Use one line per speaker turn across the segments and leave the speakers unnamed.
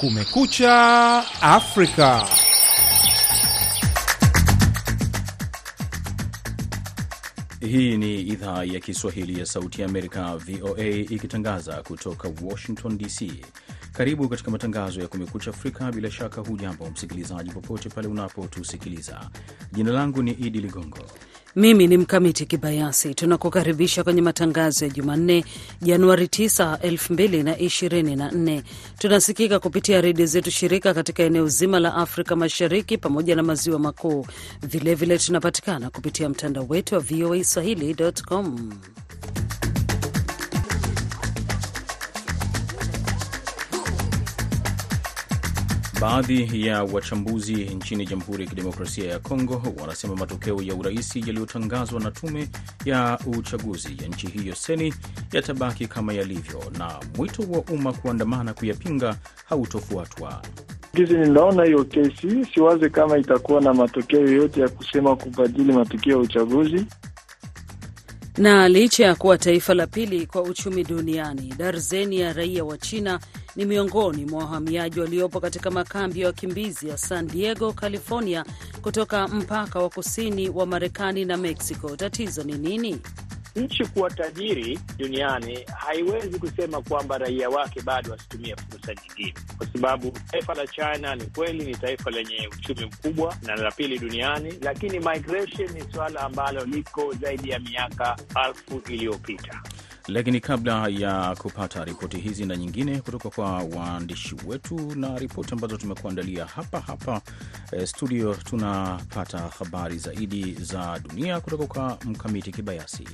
Kumekucha Afrika.
Hii ni idhaa ya Kiswahili ya Sauti ya Amerika, VOA, ikitangaza kutoka Washington DC. Karibu katika matangazo ya Kumekucha Afrika. Bila shaka, hujambo msikilizaji, popote pale unapotusikiliza. Jina langu ni Idi Ligongo.
Mimi ni Mkamiti Kibayasi. Tunakukaribisha kwenye matangazo ya Jumanne, Januari 9, 2024. Tunasikika kupitia redio zetu shirika katika eneo zima la Afrika Mashariki pamoja na maziwa makuu. Vilevile tunapatikana kupitia mtandao wetu wa VOA swahili.com.
Baadhi ya wachambuzi nchini Jamhuri ya Kidemokrasia ya Kongo wanasema matokeo ya uraisi yaliyotangazwa na tume ya uchaguzi ya nchi hiyo seni yatabaki kama yalivyo, na mwito wa umma kuandamana kuyapinga hautofuatwa.
Gizi ninaona hiyo kesi, siwaze kama itakuwa na matokeo yoyote ya kusema kubadili matokeo ya uchaguzi.
Na licha ya kuwa taifa la pili kwa uchumi duniani, darzeni ya raia wa China ni miongoni mwa wahamiaji waliopo katika makambi ya wakimbizi ya San Diego, California, kutoka mpaka wa kusini wa Marekani na Mexico. Tatizo ni nini?
Nchi kuwa tajiri duniani haiwezi kusema kwamba raia wake bado wasitumie fursa nyingine, kwa sababu taifa la China ni kweli ni taifa lenye uchumi mkubwa na la pili duniani, lakini migration ni suala ambalo liko zaidi ya miaka elfu iliyopita.
Lakini kabla ya kupata ripoti hizi na nyingine kutoka kwa waandishi wetu na ripoti ambazo tumekuandalia hapa hapa eh, studio, tunapata habari zaidi za dunia kutoka kwa Mkamiti Kibayasi.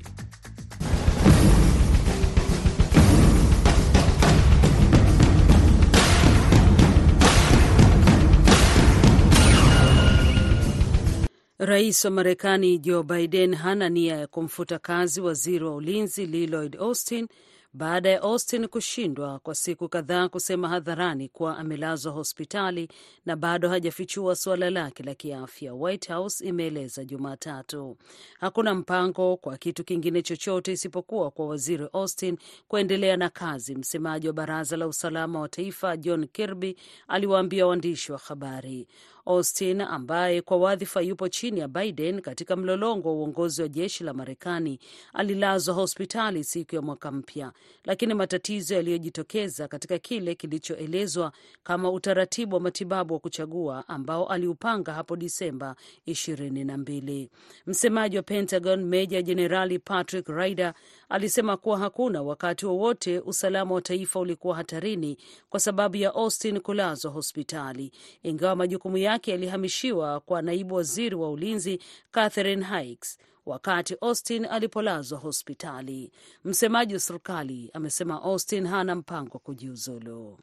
Rais wa Marekani Joe Biden hana nia ya kumfuta kazi waziri wa ulinzi Lloyd Austin baada ya Austin kushindwa kwa siku kadhaa kusema hadharani kuwa amelazwa hospitali na bado hajafichua suala lake la kiafya, White House imeeleza Jumatatu. Hakuna mpango kwa kitu kingine chochote isipokuwa kwa waziri Austin kuendelea na kazi, msemaji wa baraza la usalama wa taifa John Kirby aliwaambia waandishi wa habari. Austin ambaye kwa wadhifa yupo chini ya Biden katika mlolongo wa uongozi wa jeshi la Marekani alilazwa hospitali siku ya mwaka mpya, lakini matatizo yaliyojitokeza katika kile kilichoelezwa kama utaratibu wa matibabu wa kuchagua ambao aliupanga hapo Disemba ishirini na mbili. Msemaji wa Pentagon Meja Jenerali Patrick Ryder alisema kuwa hakuna wakati wowote wa usalama wa taifa ulikuwa hatarini kwa sababu ya Austin kulazwa hospitali, ingawa majukumu yake yalihamishiwa kwa naibu waziri wa ulinzi Catherine Hicks wakati Austin alipolazwa hospitali. Msemaji wa serikali amesema Austin hana mpango wa kujiuzulu.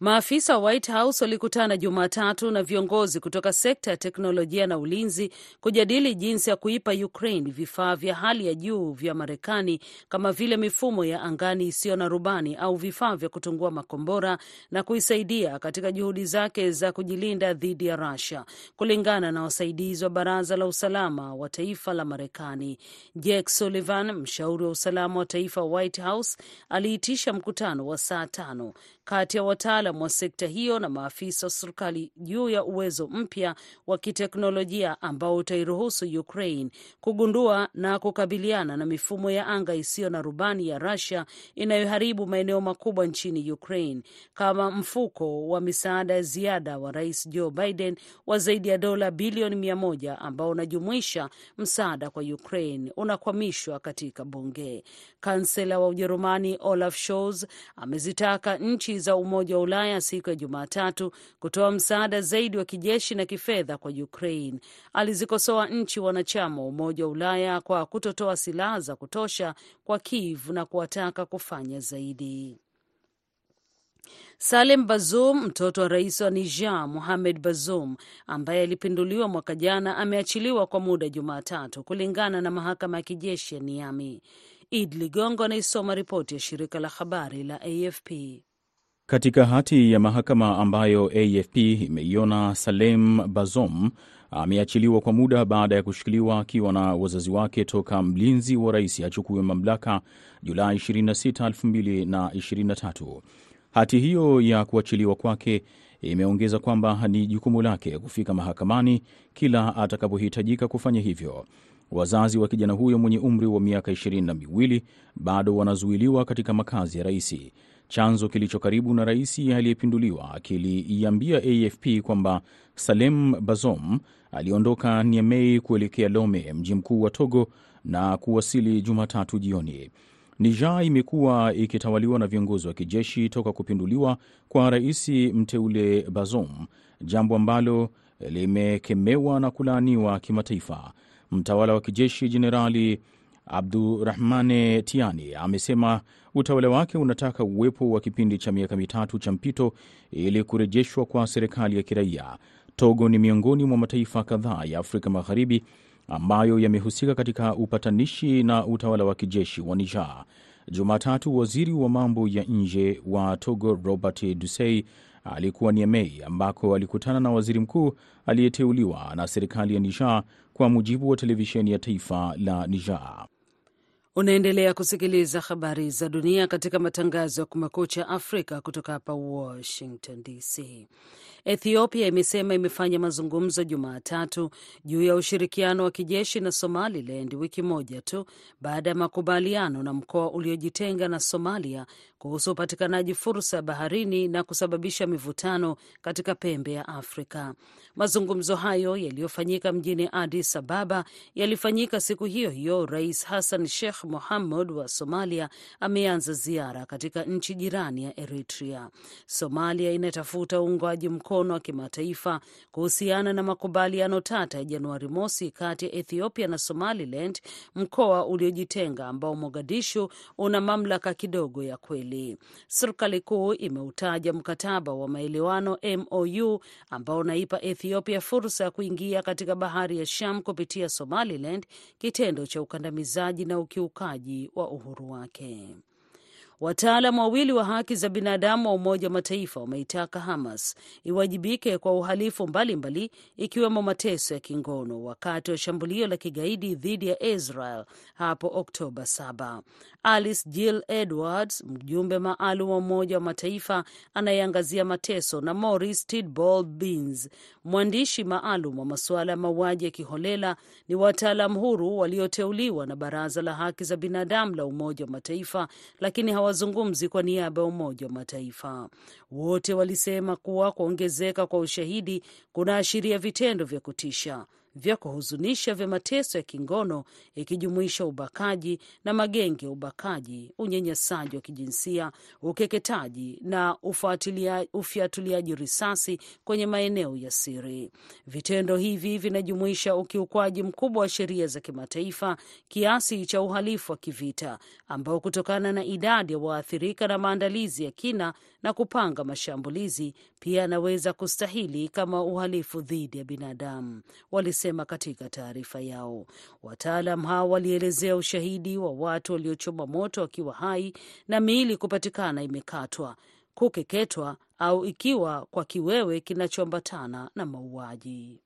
Maafisa wa White House walikutana Jumatatu na viongozi kutoka sekta ya teknolojia na ulinzi kujadili jinsi ya kuipa Ukraine vifaa vya hali ya juu vya Marekani kama vile mifumo ya angani isiyo na rubani au vifaa vya kutungua makombora na kuisaidia katika juhudi zake za kujilinda dhidi ya Russia, kulingana na wasaidizi wa Baraza la Usalama wa Taifa la Marekani. Jake Sullivan, mshauri wa usalama wa taifa White House, aliitisha mkutano wa saa tano kati ya wataalam wa sekta hiyo na maafisa wa serikali juu ya uwezo mpya wa kiteknolojia ambao utairuhusu Ukraine kugundua na kukabiliana na mifumo ya anga isiyo na rubani ya Russia inayoharibu maeneo makubwa nchini Ukraine, kama mfuko wa misaada ya ziada wa Rais Joe Biden wa zaidi ya dola bilioni mia moja ambao unajumuisha msaada kwa Ukraine unakwamishwa katika bunge. Kansela wa Ujerumani Olaf Scholz amezitaka nchi za Umoja wa Ulaya siku ya Jumatatu kutoa msaada zaidi wa kijeshi na kifedha kwa Ukraine. Alizikosoa nchi wanachama wa Umoja wa Ulaya kwa kutotoa silaha za kutosha kwa Kiev na kuwataka kufanya zaidi. Salem Bazoum, mtoto wa rais wa Niger Mohamed Bazoum, ambaye alipinduliwa mwaka jana, ameachiliwa kwa muda Jumatatu, kulingana na mahakama ya kijeshi ya Niami. Id Ligongo anaisoma ripoti ya shirika la habari la AFP.
Katika hati ya mahakama ambayo AFP imeiona, Salem Bazom ameachiliwa kwa muda baada ya kushikiliwa akiwa na wazazi wake toka mlinzi wa rais achukue mamlaka Julai 26, 2023. Hati hiyo ya kuachiliwa kwake imeongeza kwamba ni jukumu lake kufika mahakamani kila atakapohitajika kufanya hivyo. Wazazi wa kijana huyo mwenye umri wa miaka ishirini na miwili bado wanazuiliwa katika makazi ya raisi. Chanzo kilicho karibu na rais aliyepinduliwa kiliiambia AFP kwamba Salem Bazom aliondoka Niamey kuelekea Lome, mji mkuu wa Togo, na kuwasili Jumatatu jioni. Niger imekuwa ikitawaliwa na viongozi wa kijeshi toka kupinduliwa kwa rais mteule Bazoum, jambo ambalo limekemewa na kulaaniwa kimataifa. Mtawala wa kijeshi Jenerali Abdurahmane Tiani amesema utawala wake unataka uwepo wa kipindi cha miaka mitatu cha mpito ili kurejeshwa kwa serikali ya kiraia. Togo ni miongoni mwa mataifa kadhaa ya Afrika Magharibi ambayo yamehusika katika upatanishi na utawala wa kijeshi wa Niger. Jumatatu, waziri wa mambo ya nje wa Togo Robert Dusey alikuwa Niamey ambako alikutana na waziri mkuu aliyeteuliwa na serikali ya Niger, kwa mujibu wa televisheni ya taifa la Niger.
Unaendelea kusikiliza habari za dunia katika matangazo ya Kumekucha Afrika kutoka hapa Washington DC. Ethiopia imesema imefanya mazungumzo Jumatatu juu ya ushirikiano wa kijeshi na Somaliland wiki moja tu baada ya makubaliano na mkoa uliojitenga na Somalia kuhusu upatikanaji fursa ya baharini na kusababisha mivutano katika pembe ya Afrika. Mazungumzo hayo yaliyofanyika mjini Addis Ababa yalifanyika siku hiyo hiyo Rais Hassan Sheikh Mohamud wa Somalia ameanza ziara katika nchi jirani ya Eritrea. Somalia inatafuta uungwaji mkono wa kimataifa kuhusiana na makubaliano tata ya Januari mosi kati ya Ethiopia na Somaliland, mkoa uliojitenga ambao Mogadishu una mamlaka kidogo ya kweli. Serikali kuu imeutaja mkataba wa maelewano MOU ambao unaipa Ethiopia fursa ya kuingia katika bahari ya Sham kupitia Somaliland, kitendo cha ukandamizaji na ukiukaji wa uhuru wake. Wataalam wawili wa haki za binadamu wa Umoja wa Mataifa wameitaka Hamas iwajibike kwa uhalifu mbalimbali ikiwemo mateso ya kingono wakati wa shambulio la kigaidi dhidi ya Israel hapo Oktoba 7. Alice Jill Edwards, mjumbe maalum wa Umoja wa Mataifa anayeangazia mateso, na Maurice Tidball Beans, mwandishi maalum wa masuala ya mauaji ya kiholela, ni wataalam huru walioteuliwa na Baraza la Haki za Binadamu la Umoja wa Mataifa, lakini hawazungumzi kwa niaba ya Umoja wa Mataifa. Wote walisema kuwa kuongezeka kwa ushahidi kunaashiria vitendo vya kutisha vya kuhuzunisha vya mateso ya kingono ikijumuisha ubakaji na magenge ya ubakaji, unyanyasaji wa kijinsia, ukeketaji na ufyatuliaji risasi kwenye maeneo ya siri. Vitendo hivi vinajumuisha ukiukwaji mkubwa wa sheria za kimataifa kiasi cha uhalifu wa kivita ambao kutokana na idadi ya waathirika na maandalizi ya kina na kupanga mashambulizi pia anaweza kustahili kama uhalifu dhidi ya binadamu, walisema katika taarifa yao. Wataalam hao walielezea ushahidi wa watu waliochoma moto wakiwa hai na miili kupatikana imekatwa, kukeketwa au ikiwa kwa kiwewe kinachoambatana na mauaji.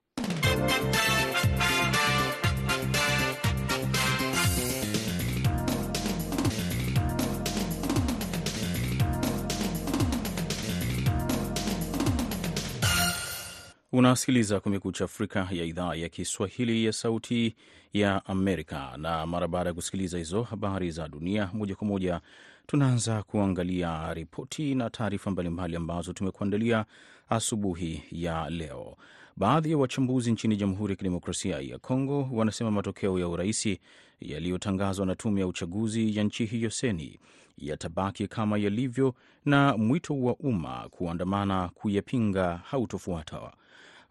Unasikiliza Kumekucha Afrika ya idhaa ya Kiswahili ya Sauti ya Amerika. Na mara baada ya kusikiliza hizo habari za dunia moja kwa moja, tunaanza kuangalia ripoti na taarifa mbalimbali ambazo tumekuandalia asubuhi ya leo. Baadhi ya wachambuzi nchini Jamhuri ya Kidemokrasia ya Kongo wanasema matokeo ya uraisi yaliyotangazwa na tume ya uchaguzi ya nchi hiyo seni yatabaki kama yalivyo, na mwito wa umma kuandamana kuyapinga hautofuata.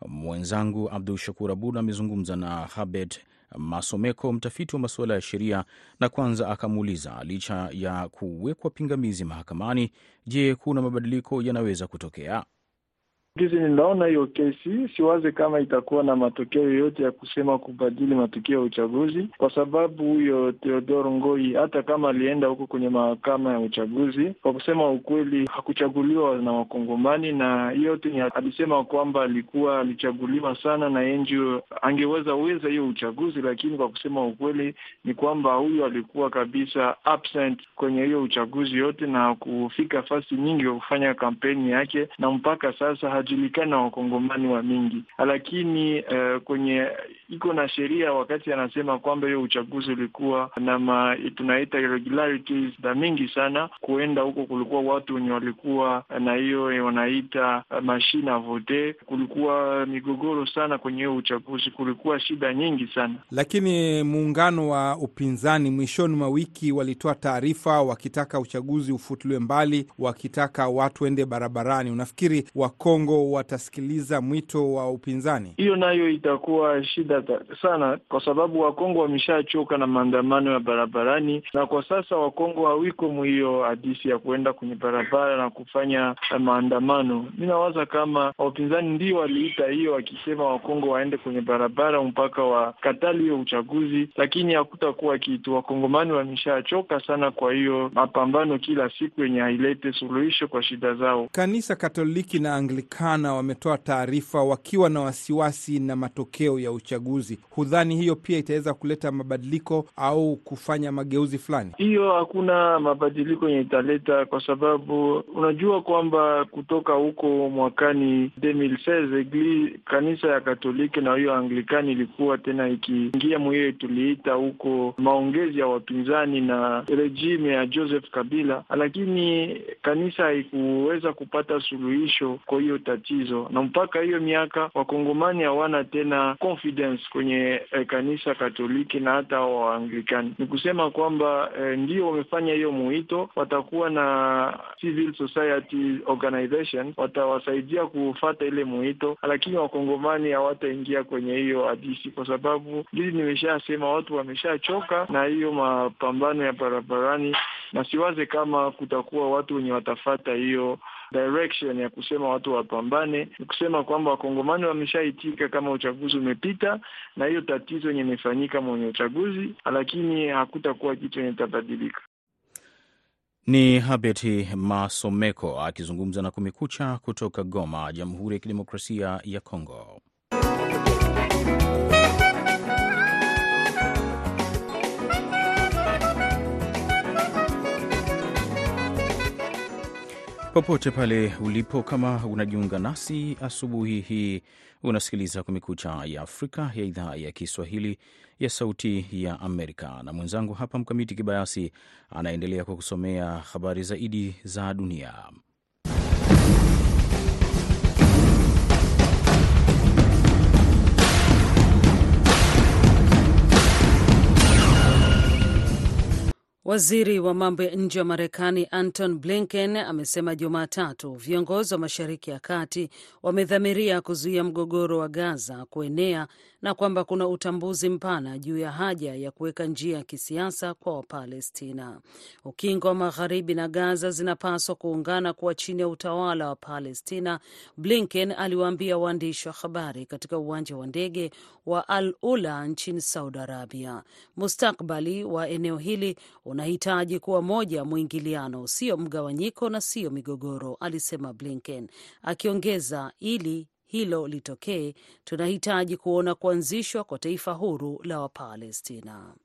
Mwenzangu Abdul Shakur Abud amezungumza na Habet Masomeko, mtafiti wa masuala ya sheria, na kwanza akamuuliza licha ya kuwekwa pingamizi mahakamani, je, kuna mabadiliko yanaweza kutokea?
Gizi ninaona hiyo kesi, siwaze kama itakuwa na matokeo yoyote ya kusema kubadili matokeo ya uchaguzi, kwa sababu huyo Theodore Ngoi hata kama alienda huko kwenye mahakama ya uchaguzi, kwa kusema ukweli, hakuchaguliwa na Wakongomani, na yote alisema kwamba alikuwa alichaguliwa sana na NGO, angeweza weza hiyo uchaguzi, lakini kwa kusema ukweli ni kwamba huyu alikuwa kabisa absent kwenye hiyo uchaguzi yote na kufika fasi nyingi kwa kufanya kampeni yake, na mpaka sasa hajulikani na wakongomani wa mingi, lakini uh, kwenye iko na sheria wakati anasema kwamba hiyo uchaguzi ulikuwa na ma, tunaita irregularities za mingi sana. Kuenda huko kulikuwa watu wenye walikuwa na hiyo wanaita mashine a vote, kulikuwa migogoro sana kwenye hiyo uchaguzi, kulikuwa shida nyingi sana.
Lakini muungano wa upinzani mwishoni mwa wiki walitoa taarifa wakitaka uchaguzi ufutuliwe mbali, wakitaka watu waende barabarani. Unafikiri Wakongo watasikiliza mwito wa upinzani?
Hiyo nayo itakuwa shida sana, kwa sababu Wakongo wameshachoka na maandamano ya barabarani, na kwa sasa Wakongo hawiko mwiyo hadisi ya kuenda kwenye barabara na kufanya maandamano. Mi nawaza kama wapinzani ndio waliita hiyo wakisema Wakongo waende kwenye barabara mpaka wakatali hiyo uchaguzi, lakini hakutakuwa kitu. Wakongomani wameshachoka sana, kwa hiyo mapambano kila siku yenye hailete suluhisho kwa shida zao.
Kanisa Katoliki na Anglikana wametoa taarifa wakiwa na wasiwasi na matokeo ya uchaguzi. Hudhani hiyo pia itaweza kuleta mabadiliko au kufanya mageuzi fulani?
Hiyo hakuna mabadiliko yenye italeta, kwa sababu unajua kwamba kutoka huko mwakani 2016 kanisa ya Katoliki na hiyo Anglikani ilikuwa tena ikiingia mwiyo tuliita huko maongezi ya wapinzani na rejime ya Joseph Kabila, lakini kanisa haikuweza kupata suluhisho kwa hiyo tatizo, na mpaka hiyo miaka wakongomani hawana tena confidence kwenye eh, kanisa Katoliki na hata Waanglikani. Ni kusema kwamba eh, ndio wamefanya hiyo mwito, watakuwa na civil society organization watawasaidia kufata ile mwito, lakini wakongomani hawataingia kwenye hiyo hadisi, kwa sababu hili nimeshasema, watu wameshachoka na hiyo mapambano ya barabarani, na siwaze kama kutakuwa watu wenye watafata hiyo direction ya kusema watu wapambane. Ni kusema kwamba wakongomani wameshaitika kama uchaguzi umepita, na hiyo tatizo yenye imefanyika mwenye uchaguzi, lakini hakutakuwa kitu yenye itabadilika.
Ni Habert Masomeko akizungumza na Kumekucha kutoka Goma, Jamhuri ya Kidemokrasia ya Kongo. Popote pale ulipo, kama unajiunga nasi asubuhi hii, unasikiliza Kumekucha ya Afrika ya idhaa ya Kiswahili ya Sauti ya Amerika, na mwenzangu hapa Mkamiti Kibayasi anaendelea kwa kusomea habari zaidi za dunia.
Waziri wa mambo ya nje wa Marekani Anton Blinken amesema Jumatatu viongozi wa Mashariki ya Kati wamedhamiria kuzuia mgogoro wa Gaza kuenea na kwamba kuna utambuzi mpana juu ya haja ya kuweka njia ya kisiasa kwa Wapalestina. Ukingo wa Magharibi na Gaza zinapaswa kuungana kuwa chini ya utawala wa Palestina, Blinken aliwaambia waandishi wa habari katika uwanja wa ndege wa Al Ula nchini Saudi Arabia. Mustakbali wa eneo hili unahitaji kuwa moja mwingiliano, sio mgawanyiko na sio migogoro, alisema Blinken, akiongeza ili hilo litokee, tunahitaji kuona kuanzishwa kwa taifa huru la Wapalestina.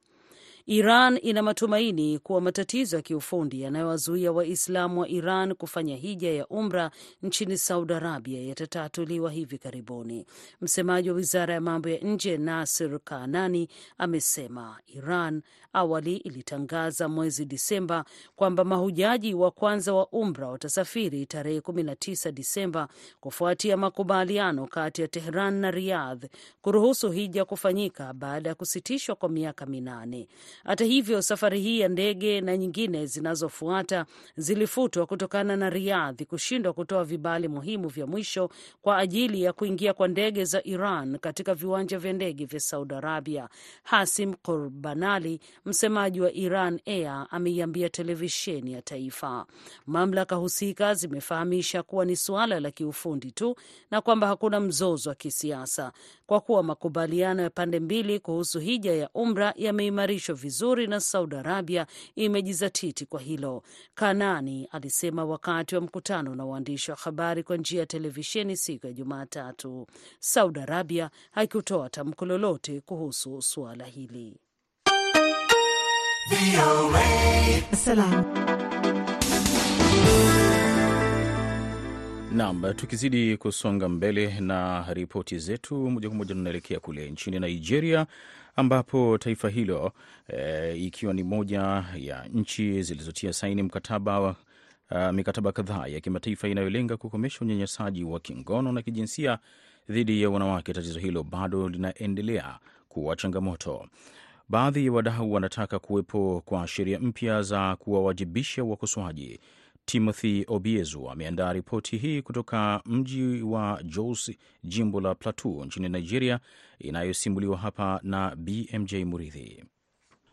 Iran ina matumaini kuwa matatizo ya kiufundi yanayowazuia Waislamu wa Iran kufanya hija ya umra nchini Saudi Arabia yatatatuliwa hivi karibuni. Msemaji wa wizara ya mambo ya nje Nasir Kanani amesema Iran awali ilitangaza mwezi Disemba kwamba mahujaji wa kwanza wa umra watasafiri tarehe 19 Disemba kufuatia makubaliano kati ya Tehran na Riyadh kuruhusu hija kufanyika baada ya kusitishwa kwa miaka minane. Hata hivyo, safari hii ya ndege na nyingine zinazofuata zilifutwa kutokana na Riyadh kushindwa kutoa vibali muhimu vya mwisho kwa ajili ya kuingia kwa ndege za Iran katika viwanja vya ndege vya Saudi Arabia. Hasim Kurbanali, msemaji wa Iran Air, ameiambia televisheni ya taifa mamlaka husika zimefahamisha kuwa ni suala la kiufundi tu na kwamba hakuna mzozo wa kisiasa kwa kuwa makubaliano ya pande mbili kuhusu hija ya umra yameimarishwa vizuri na Saudi Arabia imejizatiti kwa hilo. Kanani alisema wakati wa mkutano na waandishi wa habari kwa njia ya televisheni siku ya Jumatatu. Saudi Arabia haikutoa tamko lolote kuhusu suala hili.
Naam, tukizidi kusonga mbele na ripoti zetu, moja kwa moja tunaelekea kule nchini Nigeria ambapo taifa hilo e, ikiwa ni moja ya nchi zilizotia saini mkataba uh, mikataba kadhaa ya kimataifa inayolenga kukomesha unyanyasaji wa kingono na kijinsia dhidi ya wanawake, tatizo hilo bado linaendelea kuwa changamoto. Baadhi ya wadau wanataka kuwepo kwa sheria mpya za kuwawajibisha wakosoaji. Timothy Obiezu ameandaa ripoti hii kutoka mji wa Jos, jimbo la Plateau nchini Nigeria, inayosimuliwa hapa na BMJ Muridhi.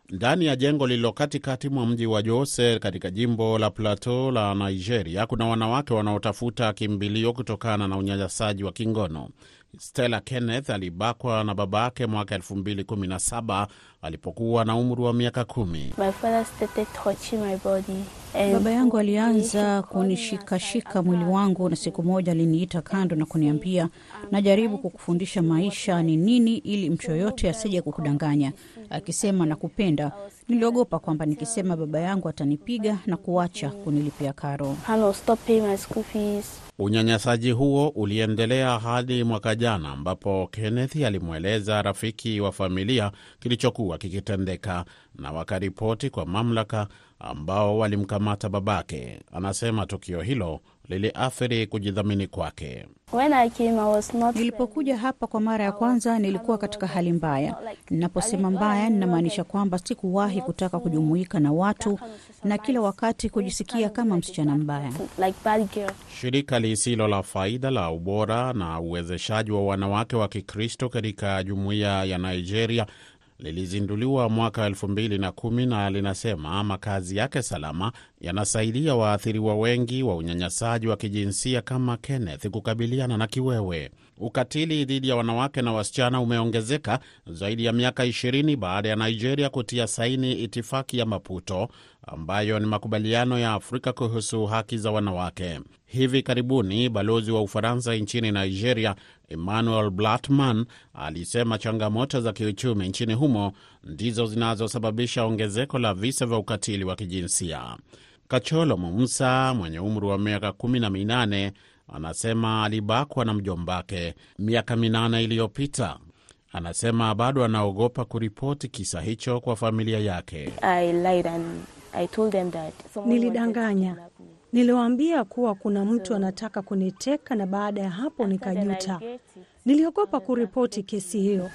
Ndani ya jengo lililo katikati mwa mji wa Jose katika jimbo la Plateau la Nigeria, kuna wanawake wanaotafuta kimbilio kutokana na unyanyasaji wa kingono. Stella Kenneth alibakwa na baba yake mwaka 2017 alipokuwa na umri wa miaka kumi.
Baba yangu alianza kunishikashika mwili wangu, na siku moja aliniita kando na kuniambia, najaribu kukufundisha maisha ni nini, ili mtu yoyote asije kukudanganya, akisema nakupenda. Niliogopa kwamba nikisema baba yangu atanipiga na kuacha kunilipia karo.
Unyanyasaji huo uliendelea hadi mwaka jana, ambapo Kenneth alimweleza rafiki wa familia kilichokuwa kikitendeka na wakaripoti kwa mamlaka ambao walimkamata babake. Anasema tukio hilo liliathiri kujidhamini kwake.
Nilipokuja hapa kwa mara ya kwanza nilikuwa katika hali mbaya. Ninaposema mbaya, ninamaanisha kwamba sikuwahi kutaka kujumuika na watu na kila wakati kujisikia kama msichana mbaya.
Shirika lisilo la faida la ubora na uwezeshaji wa wanawake wa Kikristo katika jumuiya ya Nigeria lilizinduliwa mwaka 2010 na linasema makazi yake salama yanasaidia waathiriwa wengi wa unyanyasaji wa kijinsia kama Kenneth kukabiliana na kiwewe. Ukatili dhidi ya wanawake na wasichana umeongezeka zaidi ya miaka 20 baada ya Nigeria kutia saini itifaki ya Maputo ambayo ni makubaliano ya Afrika kuhusu haki za wanawake. Hivi karibuni balozi wa Ufaransa nchini Nigeria, Emmanuel Blatman, alisema changamoto za kiuchumi nchini humo ndizo zinazosababisha ongezeko la visa vya ukatili wa kijinsia. Kacholo Mumsa mwenye umri wa miaka kumi na minane anasema alibakwa na mjombake miaka minane iliyopita. Anasema bado anaogopa kuripoti kisa hicho kwa familia yake.
Nilidanganya, niliwaambia kuwa kuna mtu anataka kuniteka, na baada ya hapo nikajuta. Niliogopa kuripoti kesi hiyo.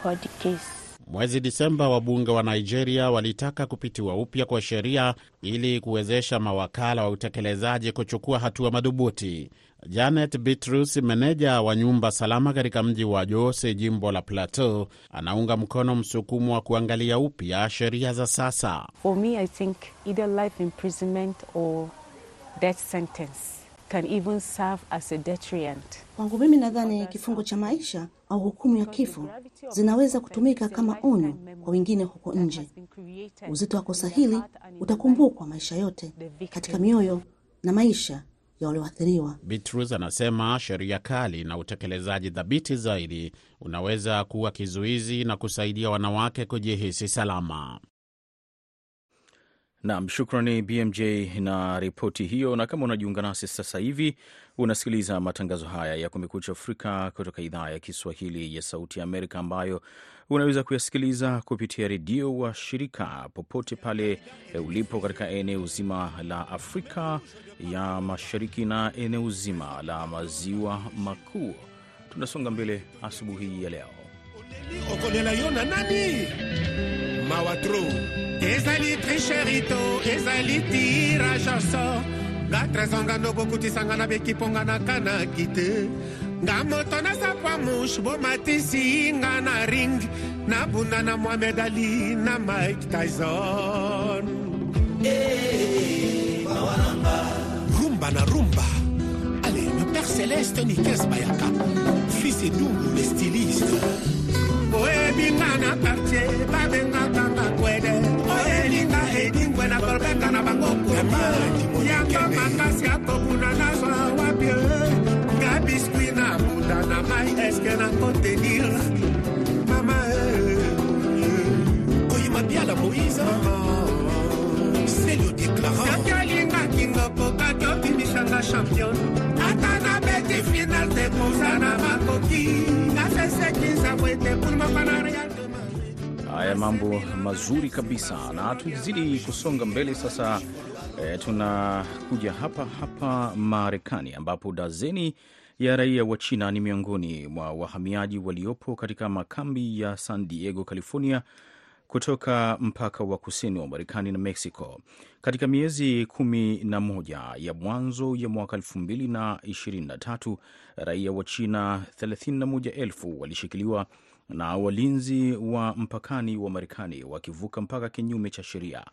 Mwezi Disemba, wabunge wa Nigeria walitaka kupitiwa upya kwa sheria ili kuwezesha mawakala wa utekelezaji kuchukua hatua madhubuti. Janet Bitrus, meneja wa nyumba salama katika mji wa Jose, jimbo la Plateau, anaunga mkono msukumo wa kuangalia upya sheria za sasa.
For me, I think either life imprisonment or death sentence can even serve as a deterrent.
Kwangu mimi nadhani kifungo cha maisha au hukumu ya kifo zinaweza kutumika kama onyo kwa wengine huko nje. Uzito wa kosa hili utakumbukwa maisha yote katika mioyo na maisha ya walioathiriwa.
Bitrus anasema sheria kali na utekelezaji thabiti zaidi unaweza kuwa kizuizi na kusaidia wanawake kujihisi salama.
Nam, shukrani BMJ na ripoti hiyo. Na kama unajiunga nasi sasa hivi, unasikiliza matangazo haya ya Kumekucha Afrika kutoka idhaa ya Kiswahili ya Sauti ya Amerika, ambayo unaweza kuyasikiliza kupitia redio wa shirika popote pale ulipo katika eneo zima la Afrika ya Mashariki na eneo zima la Maziwa Makuu. Tunasonga mbele asubuhi ya leo
okolela yona nani mawatro ezali tricherito ezali tirage au sort. Nga trésor nga ndo bokutisanga na bekiponga na kanaki te nga moto naza kwa mushe bomatisi nga na ring. Nabunda na mohamed ali na mike tyson. Rumba na rumba. Allez le père céleste nikes bayaka. Fils edungu le styliste. Oyebinga na quartier babengakanga bangokoka yanga makasi atobuna nazwa eh? na bunda na mai eske nakotenir mama eh, eh. koyima biala moïse hein? selo déclarant. Champion. Na
Haya, mambo mazuri kabisa, na tuzidi kusonga mbele sasa. E, tunakuja hapa hapa Marekani ambapo dazeni ya raia wa China ni miongoni mwa wahamiaji waliopo katika makambi ya San Diego, California kutoka mpaka wa kusini wa Marekani na Mexico. Katika miezi kumi na moja ya mwanzo ya mwaka 2023 raia wa China 31,000 walishikiliwa na walinzi wa mpakani wa Marekani wakivuka mpaka kinyume cha sheria.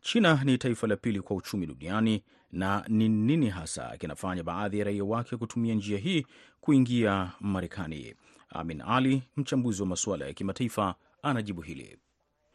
China ni taifa la pili kwa uchumi duniani, na ni nini hasa kinafanya baadhi ya raia wake kutumia njia hii kuingia Marekani? Amin Ali, mchambuzi wa masuala ya kimataifa, anajibu hili.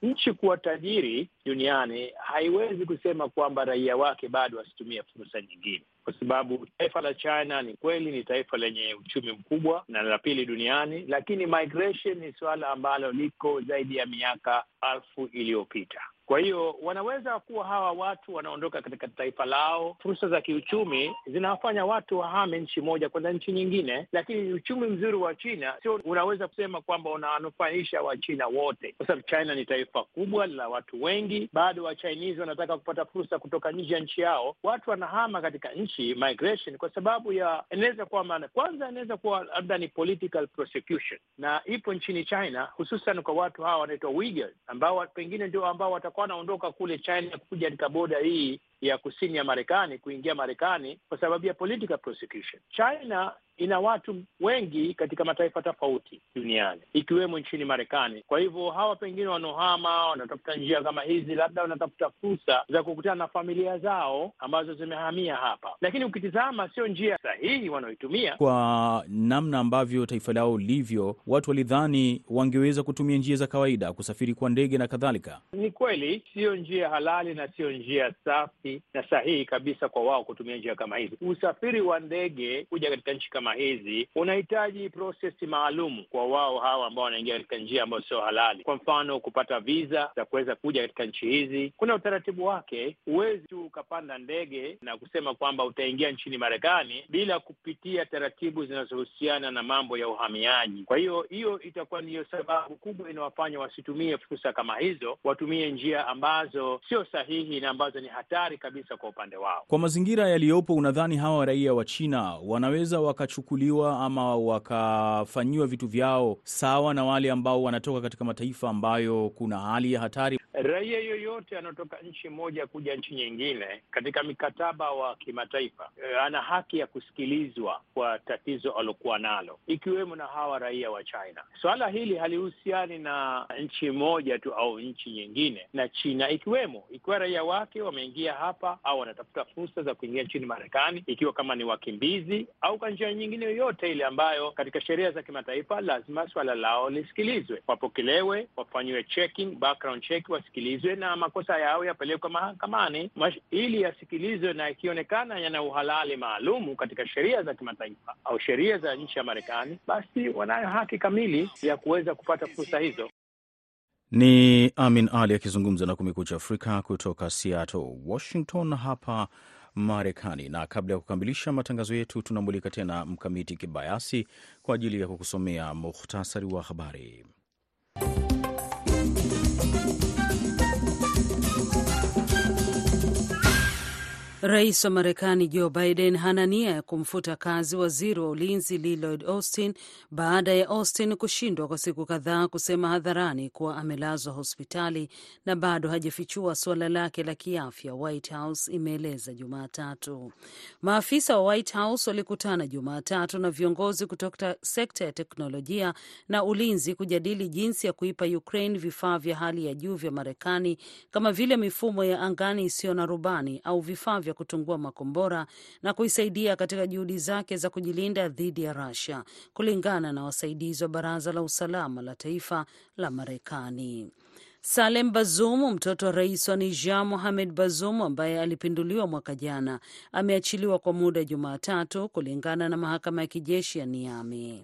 Nchi kuwa tajiri duniani haiwezi kusema kwamba raia wake bado wasitumie fursa nyingine, kwa sababu taifa la China ni kweli ni taifa lenye uchumi mkubwa na la pili duniani, lakini migration ni suala ambalo liko zaidi ya miaka alfu iliyopita. Kwa hiyo wanaweza kuwa hawa watu wanaondoka katika taifa lao, fursa za kiuchumi zinawafanya watu wahame nchi moja kwenda nchi nyingine, lakini uchumi mzuri wa China sio unaweza kusema kwamba unawanufaisha Wachina wote, kwa sababu China ni taifa kubwa la watu wengi. Bado Wachinese wanataka kupata fursa kutoka nje ya nchi yao, watu wanahama katika nchi migration, kwa sababu ya inaweza kuwa maana, kwanza inaweza kuwa labda ni political prosecution, na ipo nchini China, hususan kwa watu hawa wanaitwa Uyghur ambao pengine ndio ambao watakuwa wanaondoka kule China kuja katika boda hii ya kusini ya Marekani kuingia Marekani kwa sababu ya political prosecution. China ina watu wengi katika mataifa tofauti duniani ikiwemo nchini Marekani. Kwa hivyo hawa pengine wanaohama wanatafuta njia kama hizi, labda wanatafuta fursa za kukutana na familia zao ambazo zimehamia hapa, lakini ukitizama sio njia sahihi wanaoitumia.
Kwa namna ambavyo taifa lao lilivyo, watu walidhani wangeweza kutumia njia za kawaida, kusafiri kwa ndege na kadhalika.
Ni kweli sio njia halali na siyo njia safi na sahihi kabisa kwa wao kutumia njia kama hizi. Usafiri wa ndege kuja katika nchi kama hizi unahitaji prosesi maalum kwa wao hawa ambao wanaingia katika njia ambayo sio halali. Kwa mfano, kupata viza za kuweza kuja katika nchi hizi, kuna utaratibu wake. Huwezi tu ukapanda ndege na kusema kwamba utaingia nchini Marekani bila kupitia taratibu zinazohusiana na mambo ya uhamiaji. Kwa hiyo hiyo itakuwa ndiyo sababu kubwa inawafanya wasitumie fursa kama hizo, watumie njia ambazo sio sahihi na ambazo ni hatari kabisa kwa upande wao.
Kwa mazingira yaliyopo, unadhani hawa raia wa China wanaweza wakachukuliwa ama wakafanyiwa vitu vyao sawa na wale ambao wanatoka katika mataifa ambayo kuna hali ya hatari?
Raia yoyote anaotoka nchi moja kuja nchi nyingine katika mikataba wa kimataifa e, ana haki ya kusikilizwa kwa tatizo alokuwa nalo, ikiwemo na hawa raia wa China. Swala hili halihusiani na nchi moja tu au nchi nyingine, na China ikiwemo, ikiwa raia wake wameingia hapa au wanatafuta fursa za kuingia nchini Marekani, ikiwa kama ni wakimbizi au kwa njia nyingine yoyote ile ambayo katika sheria za kimataifa lazima swala lao lisikilizwe, wapokelewe, wafanyiwe checking, background check, wasikilizwe na makosa yao yapelekwe mahakamani. Ili yasikilizwe, na ikionekana yana uhalali maalumu katika sheria za kimataifa au sheria za nchi ya Marekani, basi wanayo haki kamili ya kuweza kupata fursa hizo.
Ni Amin Ali akizungumza na Kumekucha Afrika kutoka Seattle, Washington. Hapa Marekani. Na kabla ya kukamilisha matangazo yetu, tunamulika tena Mkamiti Kibayasi kwa ajili ya kukusomea muhtasari wa habari.
Rais wa Marekani Joe Biden hana nia ya kumfuta kazi waziri wa ulinzi Lloyd Austin baada ya Austin kushindwa kwa siku kadhaa kusema hadharani kuwa amelazwa hospitali na bado hajafichua suala lake la kiafya, White House imeeleza Jumatatu. Maafisa wa White House walikutana Jumatatu na viongozi kutoka sekta ya teknolojia na ulinzi kujadili jinsi ya kuipa Ukraine vifaa vya hali ya juu vya Marekani kama vile mifumo ya angani isiyo na rubani au vifaa vya kutungua makombora na kuisaidia katika juhudi zake za kujilinda dhidi ya Russia, kulingana na wasaidizi wa Baraza la Usalama la Taifa la Marekani. Salem Bazoum, mtoto wa rais wa Niger Mohamed Bazoum ambaye alipinduliwa mwaka jana, ameachiliwa kwa muda Jumatatu, kulingana na mahakama ya kijeshi ya Niamey.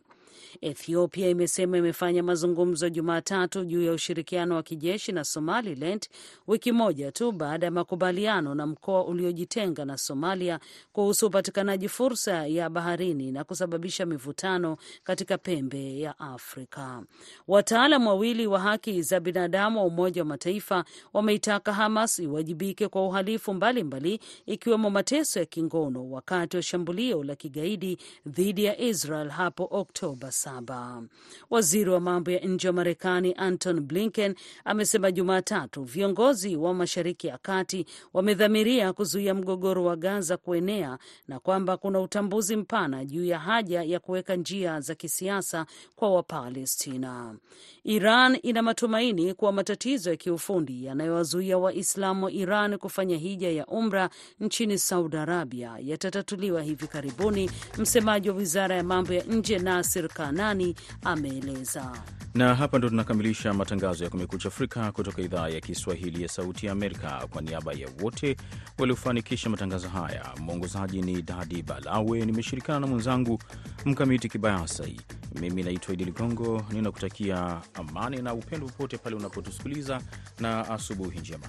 Ethiopia imesema imefanya mazungumzo Jumatatu juu ya ushirikiano wa kijeshi na Somaliland wiki moja tu baada ya makubaliano na mkoa uliojitenga na Somalia kuhusu upatikanaji fursa ya baharini na kusababisha mivutano katika pembe ya Afrika. Wataalam wawili wa haki za binadamu wa Umoja wa Mataifa wameitaka Hamas iwajibike kwa uhalifu mbalimbali ikiwemo mateso ya kingono wakati wa shambulio la kigaidi dhidi ya Israel hapo Oktoba saba. Waziri wa mambo ya nje wa Marekani Anton Blinken amesema Jumatatu viongozi wa Mashariki ya Kati wamedhamiria kuzuia mgogoro wa Gaza kuenea na kwamba kuna utambuzi mpana juu ya haja ya kuweka njia za kisiasa kwa Wapalestina. Iran ina matumaini kuwa matatizo ya kiufundi yanayowazuia Waislamu wa Iran kufanya hija ya umra nchini Saudi Arabia yatatatuliwa hivi karibuni. Msemaji wa wizara ya mambo ya nje Nasir Kanani ameeleza.
Na hapa ndo tunakamilisha matangazo ya Kumekucha Afrika kutoka idhaa ya Kiswahili ya Sauti ya Amerika. Kwa niaba ya wote waliofanikisha matangazo haya, mwongozaji ni Dadi Balawe, nimeshirikiana na mwenzangu Mkamiti Kibayasi. Mimi naitwa Idi Ligongo, ninakutakia amani na upendo popote pale unapotusikiliza na asubuhi njema.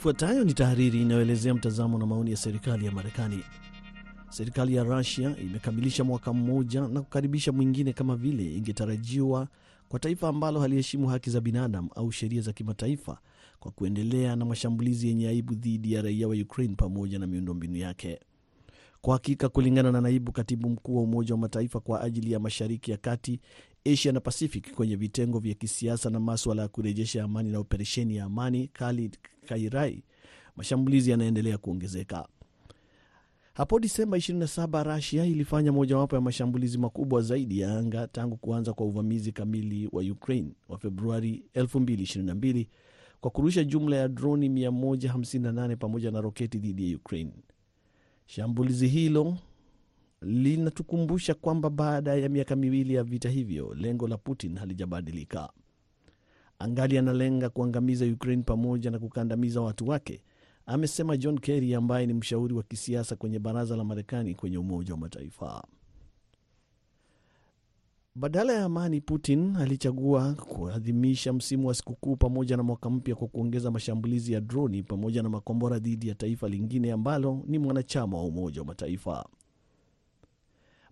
Ifuatayo ni tahariri inayoelezea mtazamo na maoni ya serikali ya Marekani. Serikali ya Rusia imekamilisha mwaka mmoja na kukaribisha mwingine kama vile ingetarajiwa kwa taifa ambalo haliheshimu haki za binadamu au sheria za kimataifa kwa kuendelea na mashambulizi yenye aibu dhidi ya raia wa Ukraine pamoja na miundombinu yake. Kwa hakika, kulingana na naibu katibu mkuu wa Umoja wa Mataifa kwa ajili ya Mashariki ya Kati, Asia na Pacific kwenye vitengo vya kisiasa na maswala ya kurejesha amani na operesheni ya amani, Khalid Kairai, mashambulizi yanaendelea kuongezeka. Hapo Disemba 27 Rusia ilifanya mojawapo ya mashambulizi makubwa zaidi ya anga tangu kuanza kwa uvamizi kamili wa Ukraine wa Februari 2022 kwa kurusha jumla ya droni 158 pamoja na roketi dhidi ya Ukraine. Shambulizi hilo linatukumbusha kwamba baada ya miaka miwili ya vita hivyo, lengo la Putin halijabadilika. Angali analenga kuangamiza Ukraine pamoja na kukandamiza watu wake, amesema John Kerry ambaye ni mshauri wa kisiasa kwenye baraza la Marekani kwenye Umoja wa Mataifa. Badala ya amani, Putin alichagua kuadhimisha msimu wa sikukuu pamoja na mwaka mpya kwa kuongeza mashambulizi ya droni pamoja na makombora dhidi ya taifa lingine ambalo ni mwanachama wa Umoja wa Mataifa.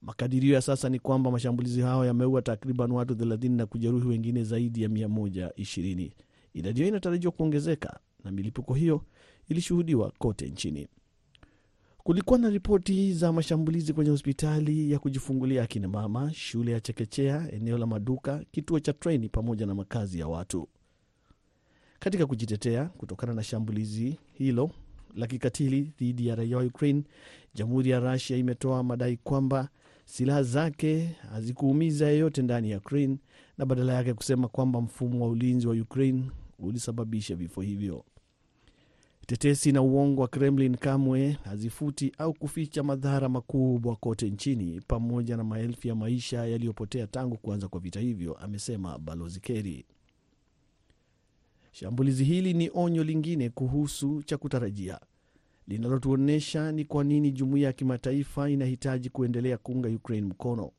Makadirio ya sasa ni kwamba mashambulizi hayo yameua takriban watu 30 na kujeruhi wengine zaidi ya 120. Idadi hiyo inatarajiwa kuongezeka na milipuko hiyo ilishuhudiwa kote nchini. Kulikuwa na ripoti za mashambulizi kwenye hospitali ya kujifungulia akina mama, shule ya chekechea, eneo la maduka, kituo cha treni pamoja na makazi ya watu. Katika kujitetea kutokana na shambulizi hilo la kikatili dhidi ya raia wa Ukraine, jamhuri ya Rusia imetoa madai kwamba silaha zake hazikuumiza yeyote ndani ya Ukraine na badala yake kusema kwamba mfumo wa ulinzi wa Ukraine ulisababisha vifo hivyo. Tetesi na uongo wa Kremlin kamwe hazifuti au kuficha madhara makubwa kote nchini, pamoja na maelfu ya maisha yaliyopotea tangu kuanza kwa vita hivyo, amesema Balozi Kerry. Shambulizi hili ni onyo lingine kuhusu cha kutarajia linalotuonyesha ni kwa nini jumuiya ya kimataifa inahitaji kuendelea kuunga Ukraine mkono,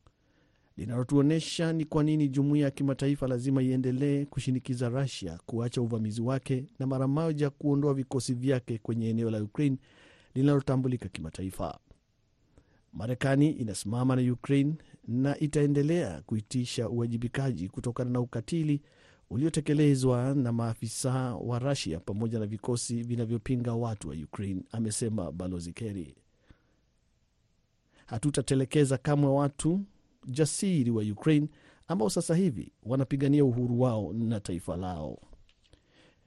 linalotuonyesha ni kwa nini jumuiya ya kimataifa lazima iendelee kushinikiza Rusia kuacha uvamizi wake na mara moja kuondoa vikosi vyake kwenye eneo la Ukraine linalotambulika kimataifa. Marekani inasimama na Ukraine na itaendelea kuitisha uwajibikaji kutokana na ukatili uliotekelezwa na maafisa wa Rusia pamoja na vikosi vinavyopinga watu wa Ukraine, amesema Balozi Kerry. Hatutatelekeza kamwe watu jasiri wa Ukraine ambao sasa hivi wanapigania uhuru wao na taifa lao.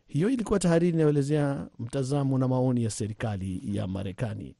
Hiyo ilikuwa tahariri inayoelezea mtazamo na maoni ya serikali ya Marekani.